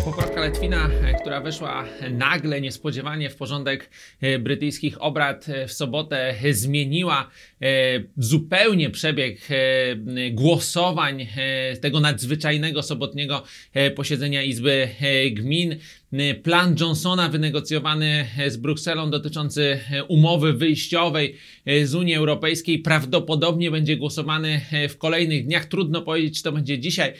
Poprawka Letwina, e, która weszła nagle, niespodziewanie w porządek e, brytyjskich obrad e, w sobotę, zmieniła zupełnie przebieg głosowań tego nadzwyczajnego sobotniego posiedzenia Izby Gmin. Plan Johnsona wynegocjowany z Brukselą dotyczący umowy wyjściowej z Unii Europejskiej prawdopodobnie będzie głosowany w kolejnych dniach. Trudno powiedzieć, czy to będzie dzisiaj,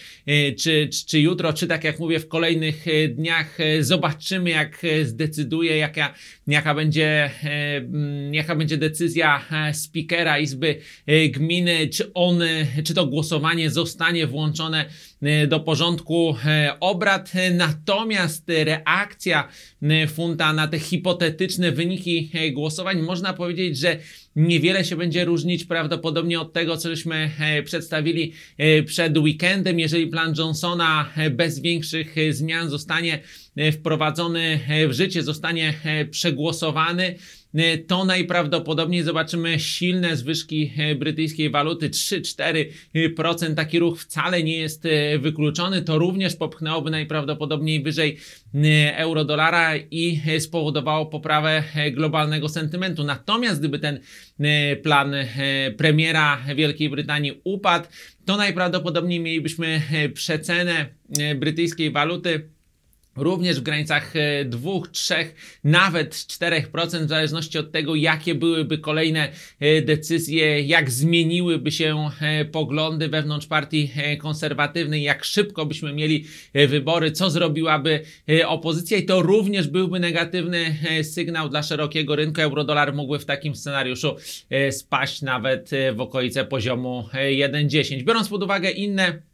czy, czy, czy jutro, czy tak jak mówię, w kolejnych e, dniach. E, Zobaczymy, jak e, zdecyduje, jaka, jaka, będzie, mm, jaka będzie decyzja speakera Izby Gminy, czy on, czy to głosowanie zostanie włączone do porządku obrad. Natomiast reakcja funta na te hipotetyczne wyniki głosowań, można powiedzieć, że niewiele się będzie różnić prawdopodobnie od tego, co żeśmy przedstawili przed weekendem. Jeżeli plan Johnsona bez większych e, zostanie e, wprowadzony e, w życie, zostanie e, przegłosowany, to najprawdopodobniej zobaczymy silne zwyżki e, brytyjskiej waluty 3-4%. Taki ruch wcale nie jest wykluczony. To również popchnęłoby najprawdopodobniej wyżej euro-dolara i spowodowało poprawę globalnego sentymentu. Natomiast gdyby ten plan premiera Wielkiej Brytanii upadł, to najprawdopodobniej mielibyśmy przecenę brytyjskiej waluty również w granicach e, 2, 3, nawet 4%, w zależności od tego, jakie byłyby kolejne e, decyzje, jak zmieniłyby się e, poglądy wewnątrz partii e, konserwatywnej, jak szybko byśmy mieli e, wybory, co zrobiłaby e, opozycja i to również byłby negatywny e, sygnał dla szerokiego rynku. Eurodolar mógłby w takim scenariuszu e, spaść nawet e, w okolice poziomu e, 1,10. Biorąc pod uwagę inne e,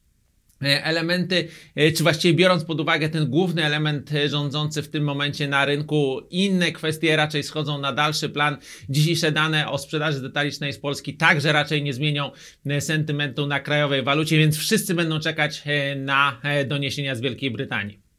elementy, e, czy właściwie biorąc pod uwagę ten główny element e, rządzący w tym momencie na rynku, inne kwestie raczej schodzą na dalszy plan. Dzisiejsze dane o sprzedaży detalicznej z Polski także raczej nie zmienią e, sentymentu na krajowej walucie, więc wszyscy będą czekać e, na e, doniesienia z Wielkiej Brytanii.